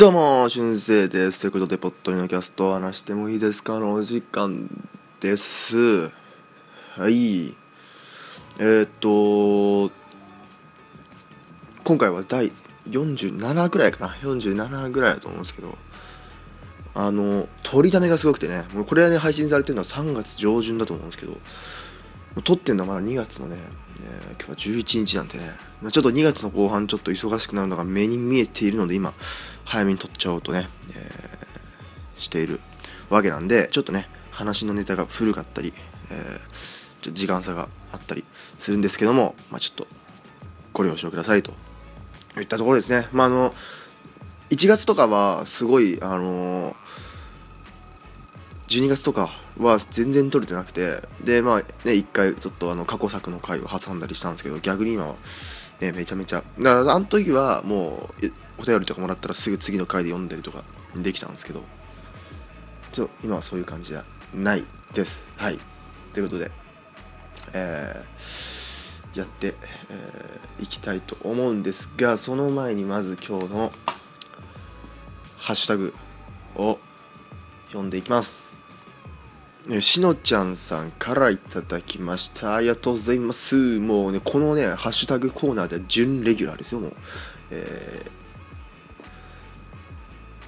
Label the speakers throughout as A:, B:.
A: どうも、俊生です。ということで、ポットリのキャストを話してもいいですかのお時間です。はい。えー、っと、今回は第47ぐらいかな。47ぐらいだと思うんですけど、あの、取りためがすごくてね、もうこれはね、配信されてるのは3月上旬だと思うんですけど、撮ってんのはまだ2月のね、えー、今日は11日なんてね、ちょっと2月の後半ちょっと忙しくなるのが目に見えているので今早めに撮っちゃおうとね、えー、しているわけなんでちょっとね話のネタが古かったり、えー、ちょ時間差があったりするんですけども、まあ、ちょっとご了承くださいといったところですね。まあ、あの1月とかはすごいあのー、12月とかは全然撮れてなくてでまあね1回ちょっとあの過去作の回を挟んだりしたんですけど逆に今はねめちゃめちゃだからあの時はもうお便りとかもらったらすぐ次の回で読んだりとかできたんですけどちょっと今はそういう感じじゃないですはいということでえー、やってい、えー、きたいと思うんですがその前にまず今日のハッシュタグを読んでいきますしのちゃんさんからいただきました。ありがとうございます。もうね、このね、ハッシュタグコーナーでは準レギュラーですよ、もう。えー、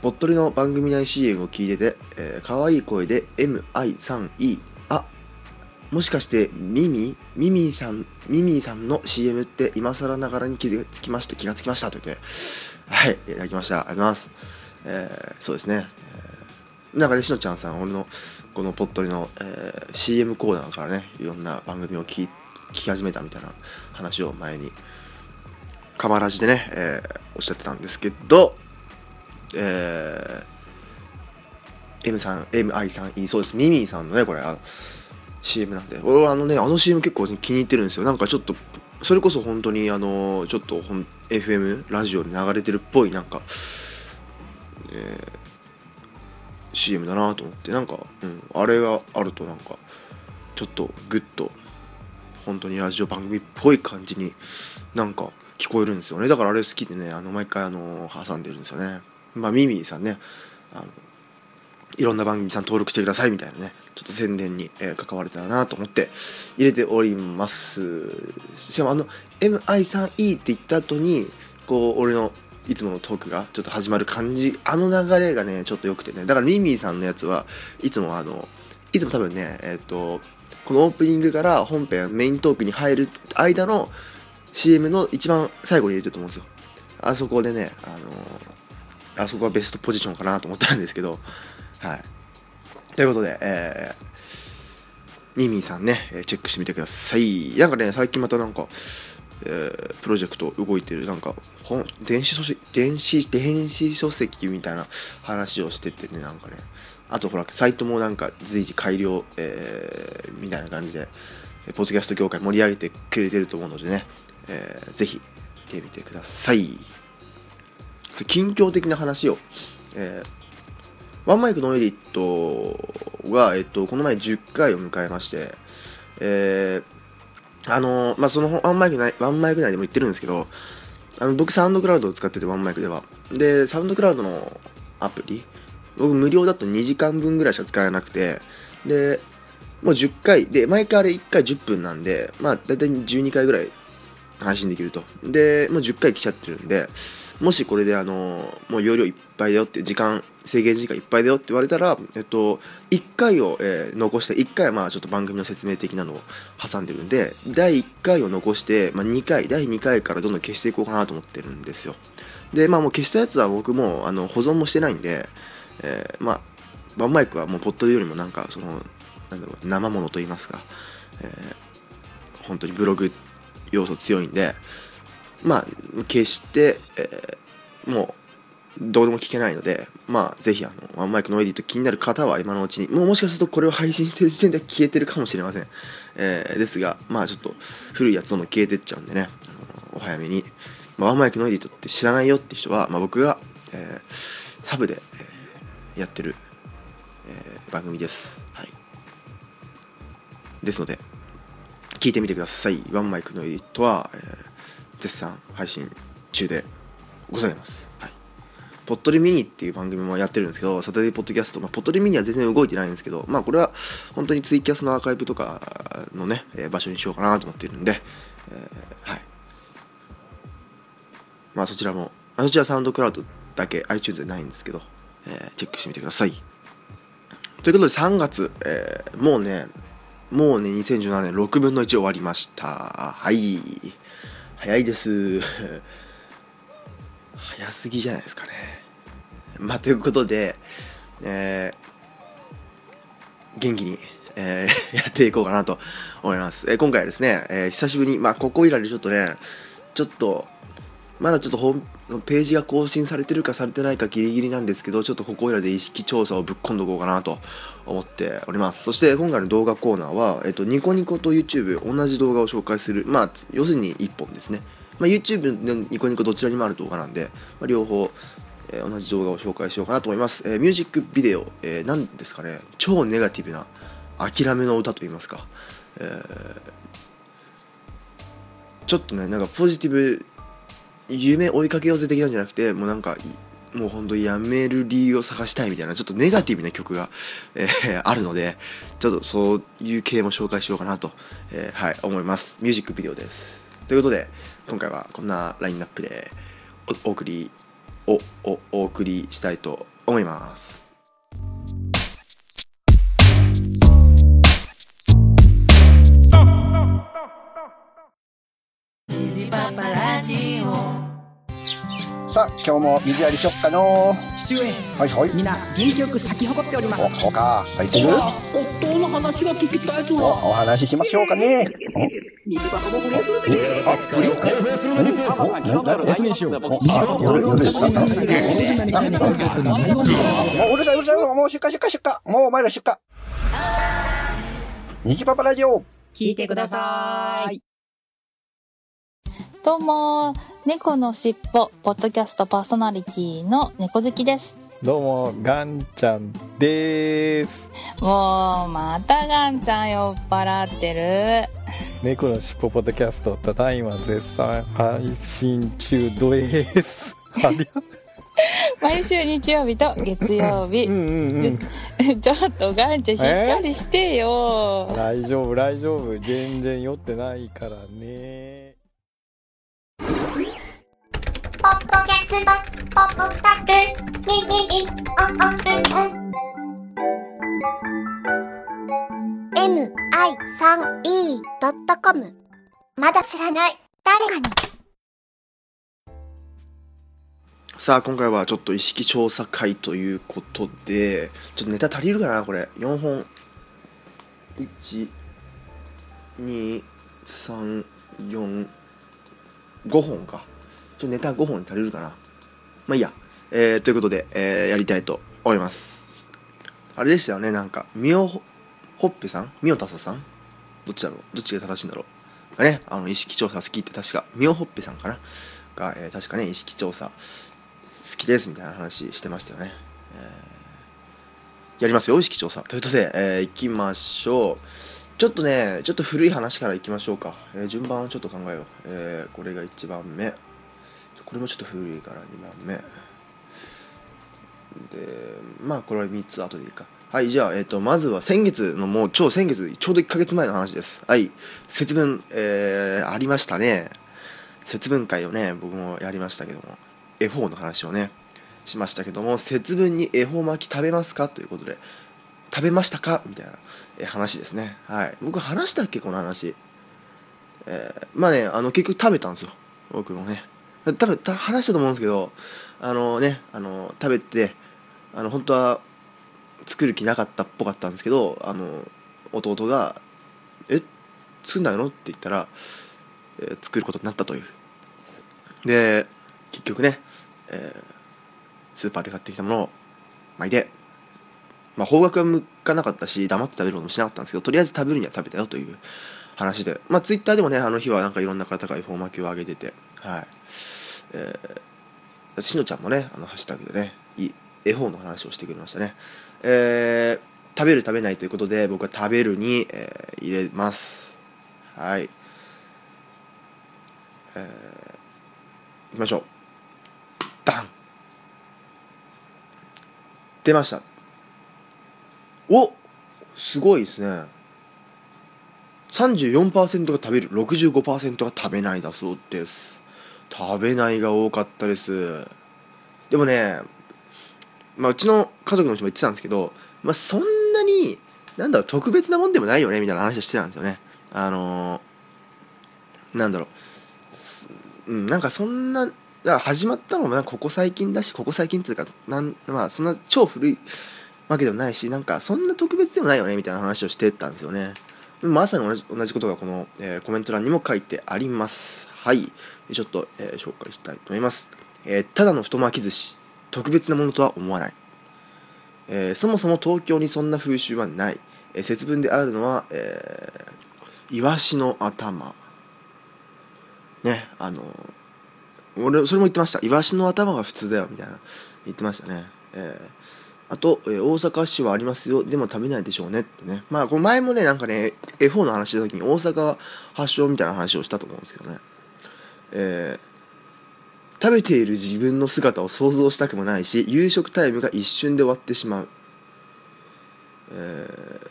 A: ぼっとりの番組内 CM を聞いてて、えー、可愛い声で MI3E。あ、もしかしてミミミミさん、ミミさんの CM って今更ながらに気がつきました、気がつきましたと言って、はい、いただきました。ありがとうございます。えー、そうですね。なんかねしのちゃんさん俺のこのぽっとりの、えー、CM コーナーからねいろんな番組を聞き始めたみたいな話を前にカマラジでね、えー、おっしゃってたんですけど、えー、M さん MI さんそうです。ミミィさんのねこれあの CM なんで。俺はあのねあの CM 結構気に入ってるんですよ。なんかちょっとそれこそ本当にあのちょっとほん FM ラジオに流れてるっぽいなんか、えー CM だなと思ってなんか、うん、あれがあるとなんかちょっとグッと本当にラジオ番組っぽい感じになんか聞こえるんですよね。だからあれ好きでねあの毎回あの挟んでるんですよね。まあミミさんねあのいろんな番組さん登録してくださいみたいなねちょっと宣伝に、えー、関われたらなと思って入れております。しかもあの MI3E って言った後にこう俺のいつものトークがちょっと始まる感じあの流れがねちょっと良くてね。だからミミィさんのやつはいつもあのいつも多分ねえっ、ー、とこのオープニングから本編メイントークに入る間の CM の一番最後に入れてると思うんですよ。あそこでねあのあそこはベストポジションかなと思ったんですけど。はい。ということでえー、ミミィさんねチェックしてみてください。なんかね最近またなんかえー、プロジェクト動いてる。なんか本電子書籍電子電子書籍みたいな話をしててねなんかね。あとほらサイトもなんか随時改良、えー、みたいな感じでポッドキャスト業界盛り上げてくれてると思うのでね、えー、ぜひ見てみてください。近況的な話を、えー、ワンマイクのエディットが、えっと、この前10回を迎えまして、えーあのまあ、そのワンマイク内、ワンマイク内でも言ってるんですけど、あの僕サウンドクラウドを使っててワンマイクでは。で、サウンドクラウドのアプリ、僕無料だと2時間分ぐらいしか使えなくて、で、もう10回、で、毎回あれ1回10分なんで、まあ大体12回ぐらい配信できると。で、もう10回来ちゃってるんで、もしこれであのもう容量いっぱいだよって時間制限時間いっぱいだよって言われたら、えっと、1回を、えー、残して1回はまあちょっと番組の説明的なのを挟んでるんで第1回を残して、まあ、2回第2回からどんどん消していこうかなと思ってるんですよ。でまあもう消したやつは僕もあの保存もしてないんで、えー、まあワンマイクはもうポットよりもなんかそのなんだろう生ものと言いますか、えー、本当にブログ要素強いんでまあ決して、えー、もうどうでも聞けないのでまあぜひあのワンマイクのエディット気になる方は今のうちにもうもしかするとこれを配信してる時点では消えてるかもしれません、えー、ですがまあちょっと古いやつどんどん消えてっちゃうんでねあのお早めに、まあ、ワンマイクのエディットって知らないよって人は、まあ、僕が、えー、サブで、えー、やってる、えー、番組です。はい。ですので聞いてみてください。ワンマイクのエディットは、えー絶賛配信中でございます。はい、ポットリミニっていう番組もやってるんですけど、サタデーポッドキャスト、まあ、ポットリミニは全然動いてないんですけど、まあこれは本当にツイキャスのアーカイブとかのね、えー場所にしようかなと思っているんで、えーはい。まあそちらも、あそちらサウンドクラウドだけ iTunes でないんですけど、えーチェックしてみてください。ということで3月、えーもうね、もうね、2017年6分の1終わりました。はい。早いです。早すぎじゃないですかね。まあ、ということで、えー元気に、えーやっていこうかなと思います。えー今回はですね、えー久しぶりに、まあ、ここいらでちょっとね、ちょっと、まだちょっとページが更新されてるかされてないかギリギリなんですけど、ちょっとここいらで意識調査をぶっ込んどこうかなと思っております。そして今回の動画コーナーは、えっと、ニコニコと YouTube 同じ動画を紹介する、まあ、要するに1本ですね。まあ、YouTube のニコニコどちらにもある動画なんで、まあ、両方、えー同じ動画を紹介しようかなと思います。えーミュージックビデオ、えー、なんですかね、超ネガティブな諦めの歌といいますか、えーちょっとね、なんかポジティブ夢追いかけようぜ的なんじゃなくてもうなんかもうほんとやめる理由を探したいみたいなちょっとネガティブな曲が、えー あるのでちょっとそういう系も紹介しようかなと、えーはい思います。ミュージックビデオです。ということで今回はこんなラインナップでおお送りおおお送りしたいと思います。
B: さあ今日も水やりしよっかの。
C: 父上。
B: はいはい。
C: 皆元気よく咲き誇っております。
B: おそうか。入ってる？
C: 夫の話が聞きたいと
B: おお話ししましょうかね。
C: 水箱も不倫する
B: おあ作りを開放するんです。よあ夜夜ですかもううるさいうるさいもう出荷出荷出荷もうお前ら出荷虹パパラジオ
C: 聞いてください
D: どうも、猫のしっぽ、ポッドキャストパーソナリティの猫好きです。
E: どうも、ガンちゃんです。
D: もう、またガンちゃん酔っ払ってる。
E: 猫のしっぽポッドキャスト、ただいま絶賛配信中です。
D: 毎週日曜日と月曜日
E: う。ん。
D: ちょっとガンちゃんしっかりしてよ。
E: 大丈夫、大丈夫。全然酔ってないからね。
F: ポッドキャスト、ポッドタク、ミミミ、オンオンうんうん。mi3e.com まだ知らない誰かに
A: さあ今回はちょっと意識調査会ということでちょっとネタ足りるかなこれ4本12345本かちょネタ5本足りるかな。まあいいや、えー、ということで、えーやりたいと思います。あれでしたよねなんか。みおほほっぺさん？みおたささん？どっちだろう？どっちが正しいんだろう？がねあの意識調査好きって確か。みおほっぺさんかな？が、えー確かね意識調査好きですみたいな話してましたよね、えーやりますよ意識調査。ということで、えー、いきましょう。ちょっとねちょっと古い話からいきましょうか、えー順番をちょっと考えよう、えーこれが1番目。これもちょっと古いから2番目でまあこれは3つ後でいいか。はいじゃあ、えー、とまずは先月のもう超先月ちょうど1ヶ月前の話です。はい節分、えーありましたね。節分会をね僕もやりましたけども。恵方の話をねしましたけども節分に恵方巻き食べますか？ということで。食べましたか？みたいなえ話ですね。はい。僕話したっけ？この話。えーまあねあの結局食べたんですよ。僕もね。多分た話したと思うんですけどあのねあの食べてあの本当は作る気なかったっぽかったんですけどあの弟が「え作んないの?」って言ったら、えー作ることになったという。で結局ね、えースーパーで買ってきたものを巻いてまあ方角は向かなかったし黙って食べることもしなかったんですけどとりあえず食べるには食べたよという話で。まあツイッターでもねあの日はなんかいろんな方が恵方巻きをあげててはい。えー、しのちゃんもねあのハッシュタグでねい恵方の話をしてくれましたね。えー食べる食べないということで僕は食べるに、えー入れます。はい。えー、いきましょう。ダン。出ました。おすごいですね。34%が食べる65%が食べないだそうです。食べないが多かったです。でもねまあうちの家族の人も言ってたんですけどまあそんなになんだろう特別なもんでもないよねみたいな話をしてたんですよね。あのー、なんだろう。うんなんかそんなだから始まったのもなここ最近だしここ最近っていうかなんまあそんな超古いわけでもないしなんかそんな特別でもないよねみたいな話をしてたんですよね。まさに同じ同じことがこの、えーコメント欄にも書いてあります。はい。ちょっと、えー紹介したいと思います、えーただの太巻き寿司。特別なものとは思わない、えーそもそも東京にそんな風習はない、えー節分であるのは、えーイワシの頭。ねあの俺それも言ってました。イワシの頭が普通だよみたいな。言ってましたね。えーあと、えー大阪市はありますよ。でも食べないでしょうねってね。まあこれ前もねなんかね F4 の話した時に大阪は発祥みたいな話をしたと思うんですけどね。えー食べている自分の姿を想像したくもないし夕食タイムが一瞬で終わってしまう、えー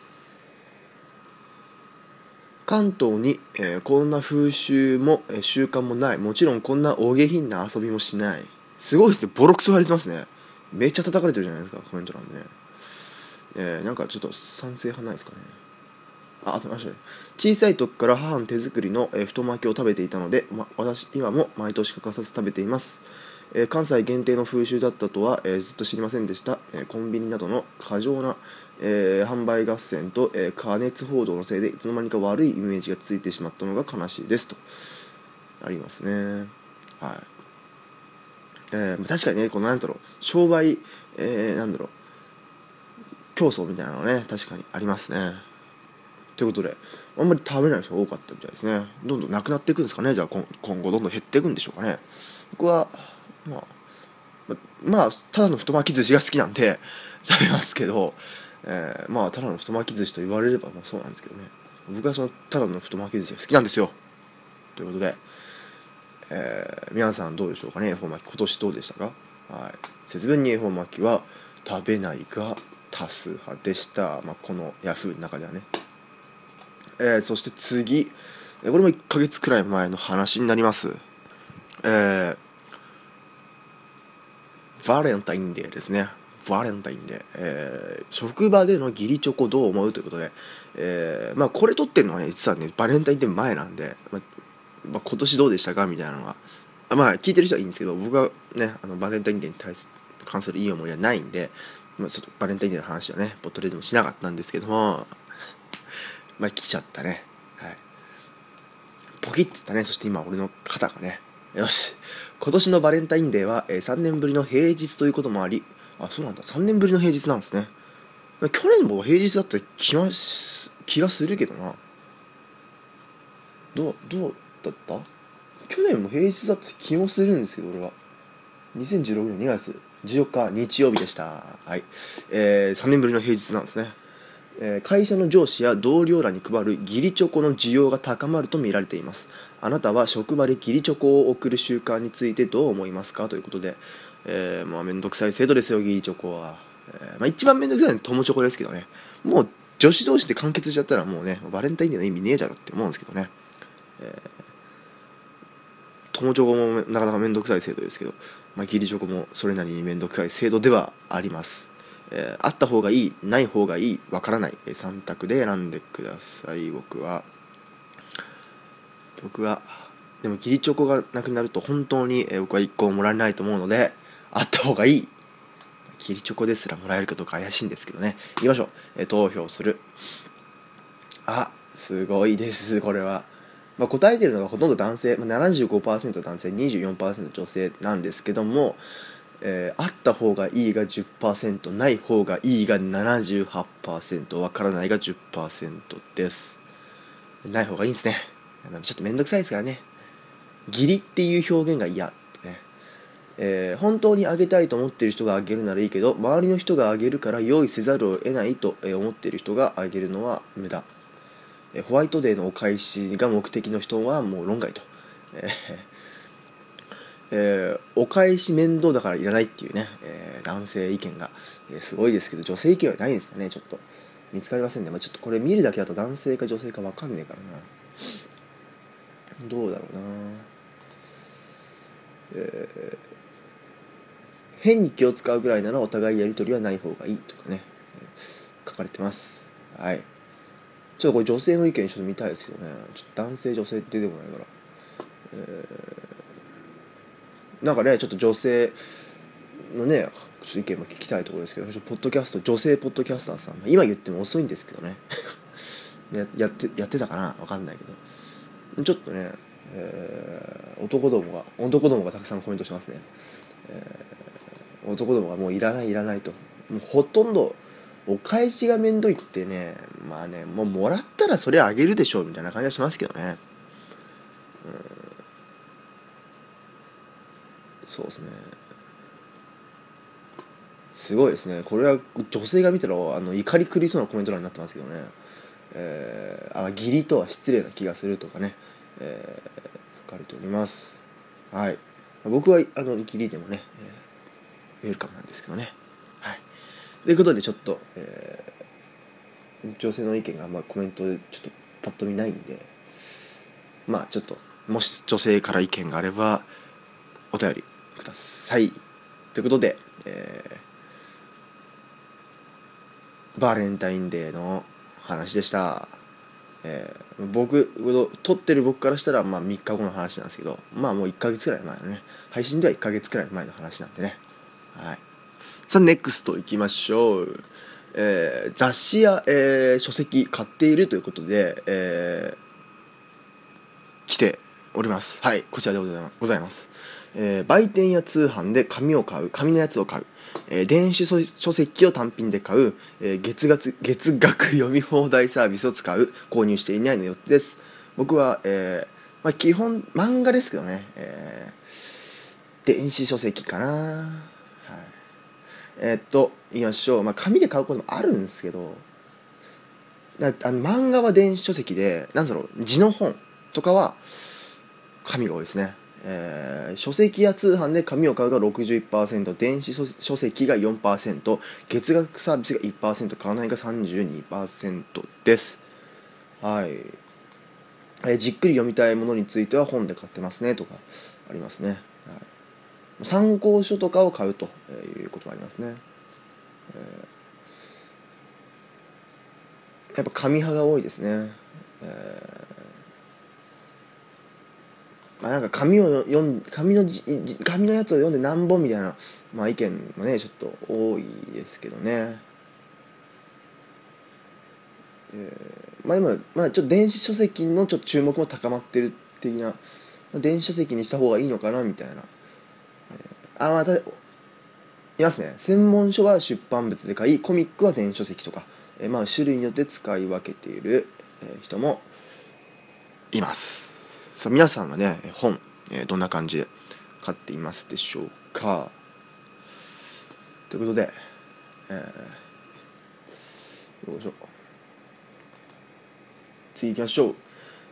A: 関東に、えーこんな風習も、え習慣もない。もちろんこんなお下品な遊びもしない。すごいですね。ボロクソ言われてますね。めっちゃ叩かれてるじゃないですかコメント欄で。ね、えなんかちょっと賛成派ないですかね。あ、あとましたね小さい時から母の手作りの、え太巻きを食べていたので、ま、私今も毎年欠かさず食べています、えー関西限定の風習だったとは、えーずっと知りませんでした、えコンビニなどの過剰な、え販売合戦と、え加熱報道のせいでいつの間にか悪いイメージがついてしまったのが悲しいですと。ありますね。はい。えー確かにねこのなんだろう商売、えーなんだろう競争みたいなのね確かにありますね。ということであんまり食べない人が多かったみたいですね。どんどんなくなっていくんですかね。じゃあ今後どんどん減っていくんでしょうかね。僕はまあまあただの太巻き寿司が好きなんで 食べますけど、えーまあただの太巻き寿司と言われればまあそうなんですけどね。僕はそのただの太巻き寿司が好きなんですよ。ということで、えー皆さんどうでしょうかね。恵方巻き今年どうでしたか？はい。節分に恵方巻きは食べないが多数派でした、まあ、このヤフーの中ではね、えーそして次えこれも1ヶ月くらい前の話になります。えーバレンタインデーですね。バレンタインデー、えー職場での義理チョコどう思うということで、えーまあこれ撮ってるのはね実はねバレンタインデー前なんで、まあまあ、今年どうでしたかみたいなのがあまあ聞いてる人はいいんですけど僕はねあのバレンタインデーに対す関するいい思いはないんで、まあ、ちょっとバレンタインデーの話はねボットレでもしなかったんですけどもまあ来ちゃったね。はい。ポキッて言ったね。そして今俺の肩がね。よし。今年のバレンタインデーは、えー3年ぶりの平日ということもありあそうなんだ。3年ぶりの平日なんですね。ま去年も平日だった気がするけどな。どうどうだった？去年も平日だった気もするんですけど俺は。2016年2月14日日曜日でした。はい、えー3年ぶりの平日なんですね。会社の上司や同僚らに配る義理チョコの需要が高まると見られています。あなたは職場で義理チョコを送る習慣についてどう思いますかということで、えーまあ面倒くさい制度ですよ義理チョコは、えーまあ、一番面倒くさいのは友チョコですけどね。もう女子同士で完結しちゃったらもうねバレンタインデーの意味ねえだろって思うんですけどね、えー友チョコもなかなか面倒くさい制度ですけど、まあ、義理チョコもそれなりに面倒くさい制度ではあります。えーあった方がいいない方がいいわからない、え3択で選んでください。僕は。僕はでも義理チョコがなくなると本当に、えー僕は1個もらえないと思うのであった方がいい。義理チョコですらもらえるかどうか怪しいんですけどね。いきましょう、えー投票する。あすごいですこれは、まあ、答えてるのがほとんど男性、まあ、75%男性24%女性なんですけどもえーあった方がいいが10%ない方がいいが78%わからないが10%です。ない方がいいんですね。ちょっと面倒くさいですからね。義理っていう表現が嫌。ってね。えー本当にあげたいと思ってる人があげるならいいけど周りの人があげるから用意せざるを得ないと思ってる人があげるのは無駄。ホワイトデーのお返しが目的の人はもう論外と、えーえーお返し面倒だからいらないっていうね、えー男性意見が、えーすごいですけど女性意見はないんですかねちょっと。見つかりませんね、まあ、ちょっとこれ見るだけだと男性か女性か分かんねえからな。どうだろうな。えー変に気を使うぐらいならお互いやり取りはない方がいいとかね、書かれてます。はい。ちょっとこれ女性の意見ちょっと見たいですけどね。ちょっと男性女性って出てこないから。えーなんかねちょっと女性のねちょっと意見も聞きたいところですけどポッドキャスト女性ポッドキャスターさん今言っても遅いんですけどね。やってやってたかな？わかんないけど。ちょっとね、えー男どもが男どもがたくさんコメントしますね、えー男どもがもういらないいらないと。もうほとんどお返しがめんどいってねまあねもうもらったらそれあげるでしょうみたいな感じはしますけどね。そうですね。すごいですね。これは女性が見たらあの怒り狂いそうなコメント欄になってますけどね。えー、あ義理とは失礼な気がするとかね、えー書かれております。はい。僕はあの義理でもね、えーウェルカムなんですけどね。はい。ということでちょっと、えー女性の意見があんまコメントでちょっとパッと見ないんで。まあちょっともし女性から意見があればお便りください。ということで、えーバレンタインデーの話でした、えー僕撮ってる僕からしたらまあ3日後の話なんですけどまあもう1ヶ月くらい前のね。配信では1ヶ月くらい前の話なんでね。はい。さあ NEXT いきましょう、えー雑誌や、えー書籍買っているということで、えー来ております。はいこちらでございます。ございます、えー売店や通販で紙を買う紙のやつを買う、えー電子書籍を単品で買う、えー月額月額読み放題サービスを使う。購入していないの4つです。僕は、えーまあ、基本漫画ですけどね、えー電子書籍かな。はい。えっと言いましょう、まあ、紙で買うこともあるんですけどあの漫画は電子書籍でなんだろう字の本とかは紙が多いですね、えー書籍や通販で紙を買うが61%電子書籍が4%月額サービスが1%買わないが32%です。はい、えーじっくり読みたいものについては本で買ってますねとかありますね、はい、参考書とかを買うということがありますね、えーやっぱ紙派が多いですね、えーまあ、なんか紙を読ん紙のじ紙のやつを読んで何本みたいな、まあ、意見もねちょっと多いですけどね、えーまあ今、まあ、ちょっと電子書籍のちょっと注目も高まってる的な、まあ電子書籍にした方がいいのかなみたいな、えーあまたいますね。専門書は出版物で買いコミックは電子書籍とか、えーまあ、種類によって使い分けている、人もいます。さあ皆さんはね本、えーどんな感じで買っていますでしょうか？ということで、えーよいしょ。次行きましょう。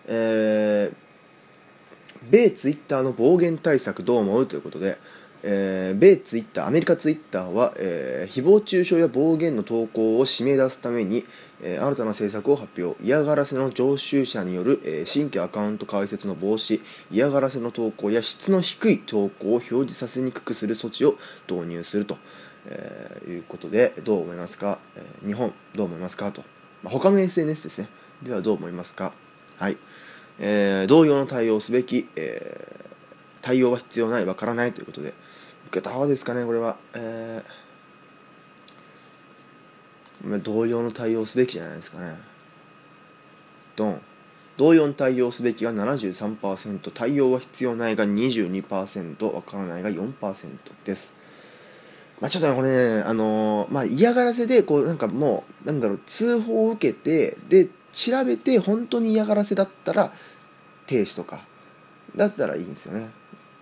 A: えー米ツイッターの暴言対策どう思う？ということで、えー米ツイッターアメリカツイッターは、えー誹謗中傷や暴言の投稿を締め出すために、え新たな政策を発表。嫌がらせの常習者による、え新規アカウント開設の防止。嫌がらせの投稿や質の低い投稿を表示させにくくする措置を導入すると、えーいうことでどう思いますか、え日本どう思いますか？と、まあ、他の SNS ですね。ではどう思いますか？はい。えー同様の対応をすべき、えー対応は必要ないわからないということで。受けた方ですかねこれは、えー同様の対応すべきじゃないですかね。ドン。同様の対応すべきが73%対応は必要ないが22%わからないが4%です。まあちょっとねこれねあのーまあ嫌がらせでこうなんかもうなんだろう通報を受けてで調べて本当に嫌がらせだったら停止とか。だったらいいんですよね。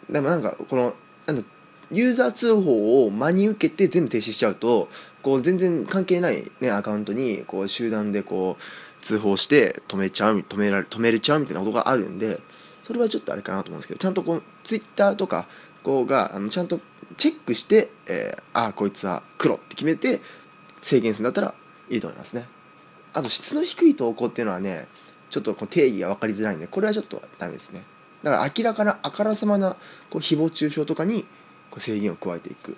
A: でもなんかこのなんだユーザー通報を真に受けて全部停止しちゃうとこう全然関係ない、ね、アカウントにこう集団でこう通報して止めちゃう止められ止めれちゃうみたいなことがあるんでそれはちょっとあれかなと思うんですけどちゃんとこうツイッターとか子があのちゃんとチェックして、えーああこいつは黒って決めて制限するんだったらいいと思いますね。あと質の低い投稿っていうのはねちょっとこう定義が分かりづらいんでこれはちょっとダメですね。だから明らかなあからさまなこう誹謗中傷とかに制限を加えていく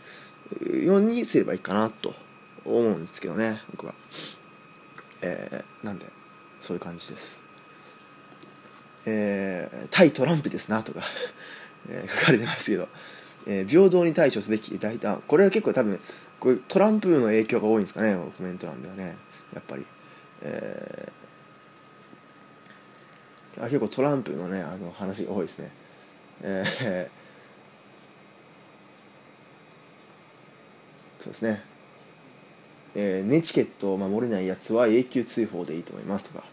A: ようにすればいいかなと思うんですけどね僕は。えーなんでそういう感じです。えー対トランプですなとか、えー書かれてますけど、えー平等に対処すべき大胆これは結構多分これトランプの影響が多いんですかねコメント欄ではねやっぱり。えーあ結構トランプのねあの話が多いですね。えーそうですね。えーネチケットを守れないやつは永久追放でいいと思いますとか、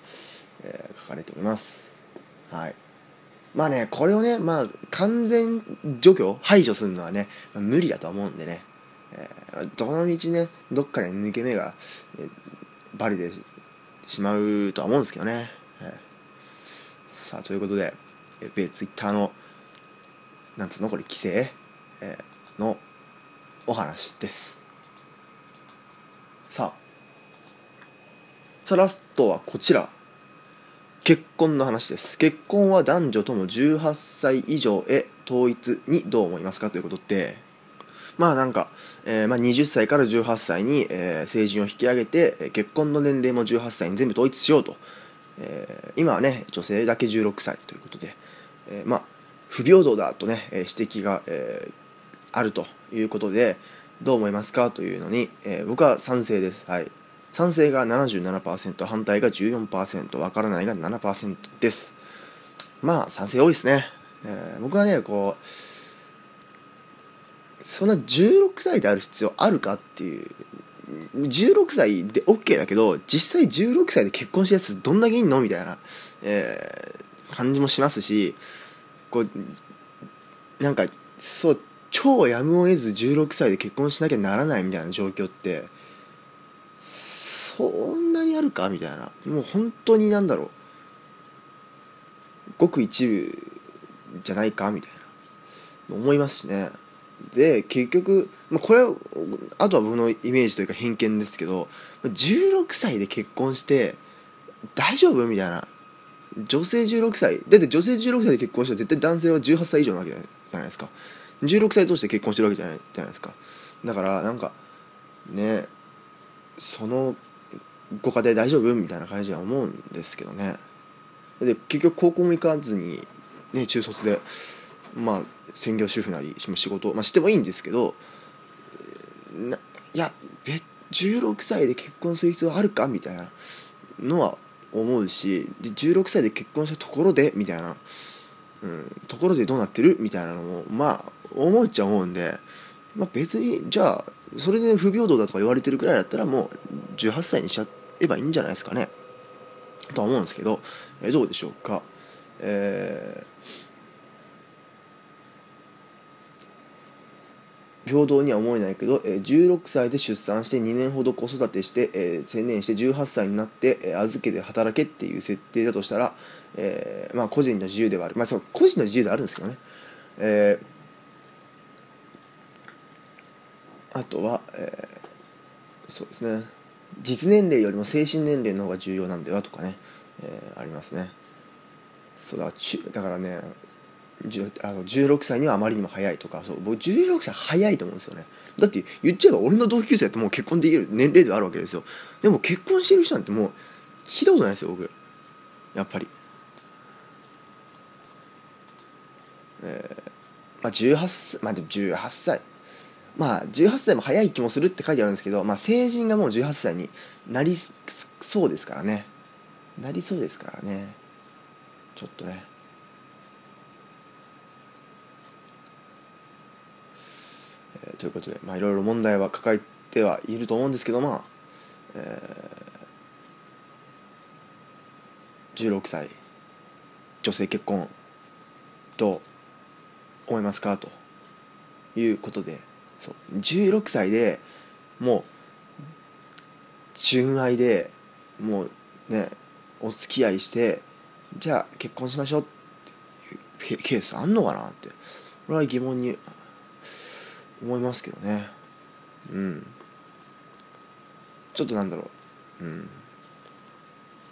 A: えー書かれております。はい。まあねこれをねまあ完全除去排除するのはね、まあ無理だと思うんでね、えーどの道ねどっかで抜け目が、えーバレてしまうとは思うんですけどね、えー。さあということで、えー、米ツイッターのなんつうのこれ規制、えーのお話です。さあ。さあラストはこちら。結婚の話です。結婚は男女とも18歳以上へ統一にどう思いますか？ということで。まあなんか、えーまあ、20歳から18歳に、えー成人を引き上げて結婚の年齢も18歳に全部統一しようと、えー今はね女性だけ16歳ということで、えーまあ不平等だとね、指摘が、えーあるということで。どう思いますかというのに、えー僕は賛成です。はい。賛成が77%反対が14%わからないが7%です。まあ賛成多いですね、えー僕はねこうそんな16歳である必要あるかっていう16歳で OK だけど実際16歳で結婚したやつどんだけいんの？みたいな、えー感じもしますしこうなんかそう超やむを得ず16歳で結婚しなきゃならないみたいな状況ってそんなにあるか？みたいな。もう本当になんだろう。ごく一部じゃないか？みたいな。思いますしね。で結局、まあ、これはあとは僕のイメージというか偏見ですけど16歳で結婚して大丈夫？みたいな。女性16歳。だって女性16歳で結婚したら絶対男性は18歳以上なわけじゃないですか。16歳として結婚してるわけじゃないじゃないですか。だからなんかねそのご家庭大丈夫？みたいな感じは思うんですけどね。で結局高校も行かずにね中卒でまあ専業主婦なり仕事、まあ、してもいいんですけどないや別16歳で結婚する必要あるか？みたいなのは思うしで16歳で結婚したところで？みたいな、うん、ところでどうなってる？みたいなのもまあ思っちゃ思うんで、まあ、別にじゃあそれで不平等だとか言われてるくらいだったらもう18歳にしちゃえばいいんじゃないですかね。とは思うんですけど、えどうでしょうか。えー平等には思えないけど、えー16歳で出産して2年ほど子育てして、えー、成年して18歳になって、え預けて働けっていう設定だとしたら、えーまあ個人の自由ではある。まあそう個人の自由ではあるんですけどね、えーあとは、えーそうですね。実年齢よりも精神年齢の方が重要なんではとかね、えーありますね。そうだだからねあの16歳にはあまりにも早いとかそう僕16歳早いと思うんですよね。だって言っちゃえば俺の同級生ってもう結婚できる年齢ではあるわけですよ。でも結婚してる人なんてもう聞いたことないですよ僕。やっぱり。えーまあ18歳まあでも18歳まあ18歳も早い気もするって書いてあるんですけど、まあ、成人がもう18歳になりそうですからね。なりそうですからね。ちょっとね。えーということでまあいろいろ問題は抱えてはいると思うんですけどまあ、えー16歳女性結婚どう思いますかということでそう16歳でもう純愛でもうねお付き合いしてじゃあ結婚しましょうっていうケケースあんのかなって俺は疑問に思いますけどね。うん。ちょっとなんだろう。うん。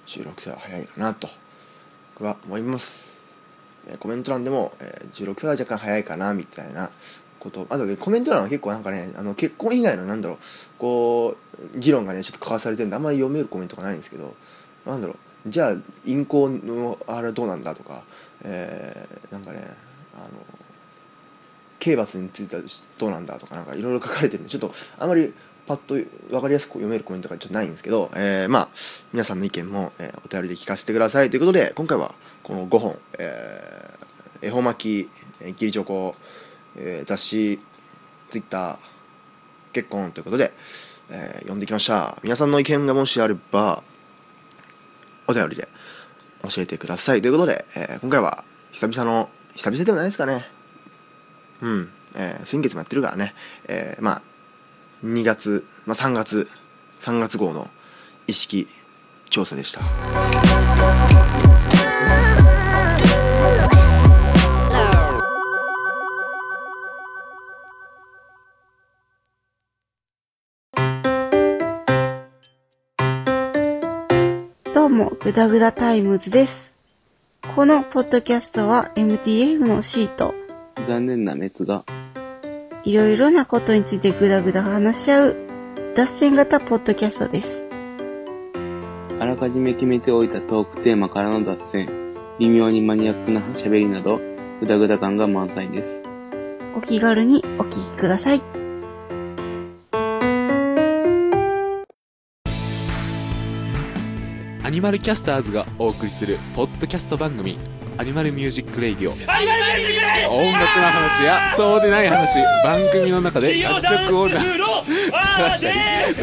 A: 16歳は早いかなと。僕は思います。コメント欄でも、えー16歳は若干早いかなみたいなこと。あとねコメント欄は結構なんかねあの結婚以外のなんだろう。こう議論がねちょっと交わされてるんであんまり読めるコメントがないんですけど。なんだろう。じゃあ陰行のあれはどうなんだとか、えーなんかねあの刑罰についてはどうなんだとかなんかいろいろ書かれてるんでちょっとあまりパッと分かりやすく読めるコメントがちょっとないんですけど、えーまあ皆さんの意見も、えーお便りで聞かせてくださいということで今回はこの5本、えー恵方巻きえー義理チョコ、えー雑誌ツイッター結婚ということで、えー読んできました。皆さんの意見がもしあればお便りで教えてくださいということで、えー今回は久々の久々でもないですかね。うん、えー先月もやってるからね、えーまあ2月、まあ、3月3月号の意識調査でした。
G: どうも、ぐだぐだタイムズです。このポッドキャストは MTF のシート、
H: 残念な滅が
G: いろいろなことについてぐだぐだ話し合う、脱線型ポッドキャストです。
H: あらかじめ決めておいたトークテーマからの脱線、微妙にマニアックな喋りなど、ぐだぐだ感が満載です。
G: お気軽にお聞きください。
I: アニマルキャスターズがお送りするポッドキャスト番組アニマルミュージックレイディオ。音楽の話やそうでない話番組の中で楽曲を流したり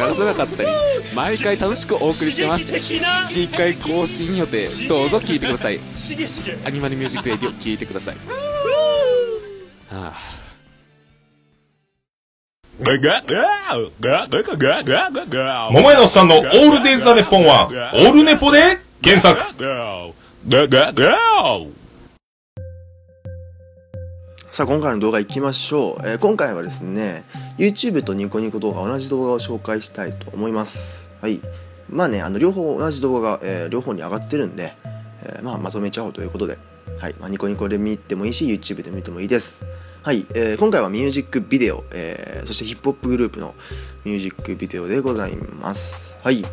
I: 流さなかったり毎回楽しくお送りしてます。月1回更新予定。どうぞ聞いてください。アニマルミュージックレイディオ聞いてください。はあ。
B: 桃屋のおっさんのオールデイズ・ザ・ネッポンは、オールネポで検索。
A: さあ今回の動画いきましょう、えー今回はですね YouTube とニコニコ動画同じ動画を紹介したいと思います。はい。まあねあの両方同じ動画が、えー両方に上がってるんで、えーまあ、まとめちゃおうということで、はい。まあ、ニコニコで見てもいいし YouTube で見てもいいです。はい、えー今回はミュージックビデオ、えそしてヒップホップグループのミュージックビデオでございます。はい。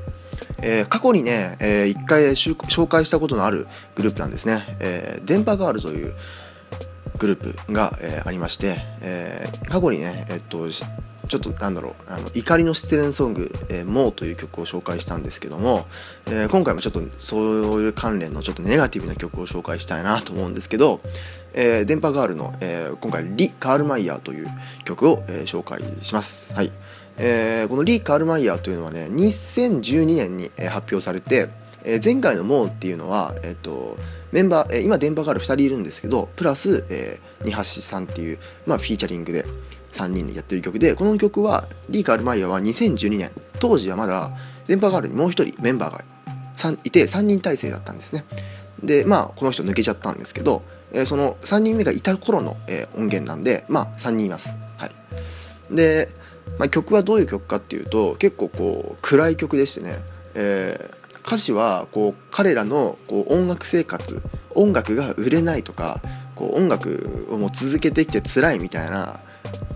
A: えー過去にね、えー一回紹介したことのあるグループなんですね、えー電波ガールというグループが、えーありまして、えー過去にね、えっとちょっとなんだろうあの怒りの失恋ソング「えー、モー」という曲を紹介したんですけども、えー今回もちょっとそういう関連のちょっとネガティブな曲を紹介したいなと思うんですけど、えー電波ガールの、えー今回リ・カールマイヤーという曲を、えー紹介します。はいえーこのリー・カールマイヤーというのはね2012年に、発表されて、えー前回の「モー」っていうのは、えっとメンバー、えー今電波ガール2人いるんですけどプラス、えー、二橋さんっていう、まあ、フィーチャリングで3人でやってる曲でこの曲はリー・カールマイヤーは2012年当時はまだ電波ガールにもう一人メンバーがいて3人体制だったんですね。でまあこの人抜けちゃったんですけど、えーその3人目がいた頃の、えー音源なんでまあ3人います。はい。で、まあ、曲はどういう曲かっていうと結構こう暗い曲でしてね、えー歌詞はこう彼らのこう音楽生活音楽が売れないとかこう音楽をもう続けてきて辛いみたいな、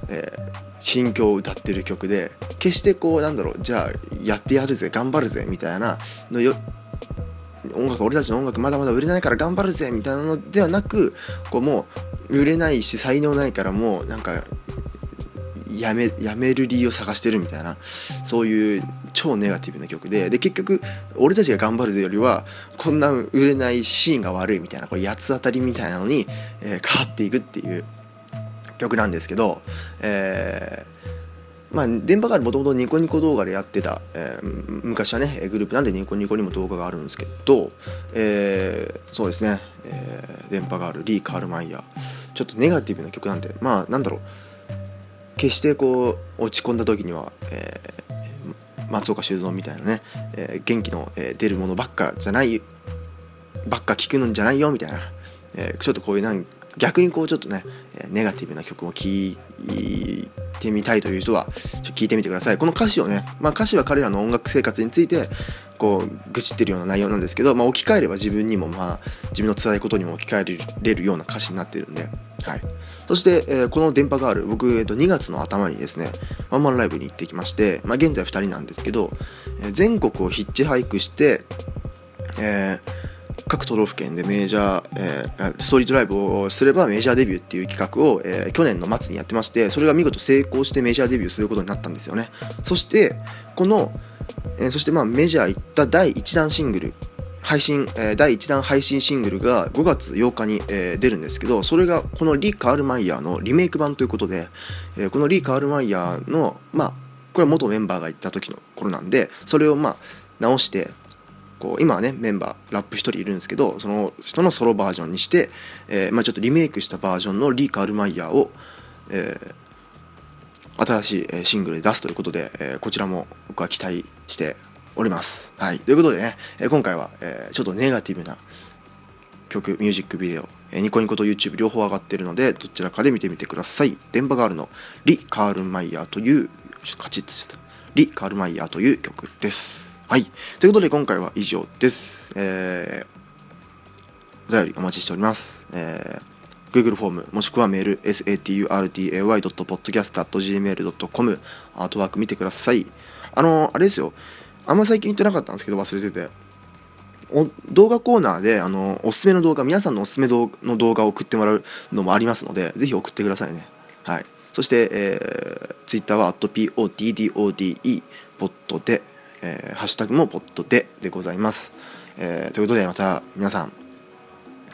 A: えー心境を歌ってる曲で決してこうなんだろうじゃあやってやるぜ頑張るぜみたいなのよ音楽俺たちの音楽まだまだ売れないから頑張るぜみたいなのではなくこうもう売れないし才能ないからもうなんかやめやめる理由を探してるみたいなそういう超ネガティブな曲でで結局俺たちが頑張るよりはこんな売れないシーンが悪いみたいなこれ八つ当たりみたいなのに、えー変わっていくっていう曲なんですけど、えーまあ、電波ガールもともとニコニコ動画でやってた、えー昔はねグループなんでニコニコにも動画があるんですけど、えーそうですね、え電波ガールリー・カールマイヤー。ちょっとネガティブな曲なんでまあなんだろう。決してこう落ち込んだ時には、えー松岡修造みたいなね、えー元気の、えー出るものばっかじゃないばっか聞くのじゃないよみたいな、えーちょっとこういうなん逆にこうちょっとねネガティブな曲を聴いてみたいという人はちょ聞いてみてください。この歌詞をね、まあ、歌詞は彼らの音楽生活についてこう愚痴ってるような内容なんですけど、まあ、置き換えれば自分にもまあ自分の辛いことにも置き換えれるような歌詞になってるんで、はい、そして、えーこの電波ガール僕、えー、と2月の頭にですねワンマンライブに行ってきまして、まあ、現在2人なんですけど、えー全国をヒッチハイクして、えー各都道府県でメジャー、えーストリートライブをすればメジャーデビューっていう企画を、えー去年の末にやってましてそれが見事成功してメジャーデビューすることになったんですよね。そしてこの、えーそしてまあメジャー行った第1弾シングル配信、え第1弾配信シングルが5月8日に、え出るんですけどそれがこのリー・カールマイヤーのリメイク版ということで、えこのリー・カールマイヤーのまあこれは元メンバーが行った時の頃なんでそれをまあ直してこう今はねメンバーラップ1人いるんですけどその人のソロバージョンにして、えまあ、ちょっとリメイクしたバージョンのリー・カールマイヤーを、え新しいシングルで出すということで、えこちらも僕は期待しております。はい、ということでね、えー今回は、えーちょっとネガティブな曲ミュージックビデオ、えーニコニコと YouTube 両方上がってるのでどちらかで見てみてください。電波ガールのリ・カールマイヤーというちょっとカチッとしちゃったリ・カールマイヤーという曲です。はい。ということで今回は以上です。えーお便りお待ちしております。えー Google フォームもしくはメール saturday.podcast.gmail.com アートワーク見てください。あのあれですよ。あんま最近言ってなかったんですけど忘れてて。動画コーナーであのおすすめの動画皆さんのおすすめの動画を送ってもらうのもありますのでぜひ送ってくださいね。はい。そして、えー、Twitter は @poddode ポットで、えーハッシュタグもポットででございます、えーということでまた皆さん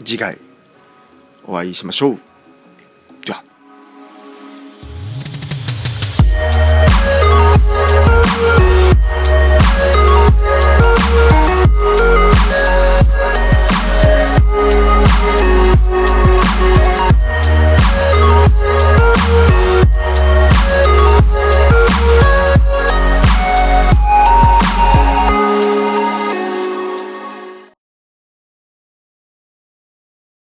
A: 次回お会いしましょう。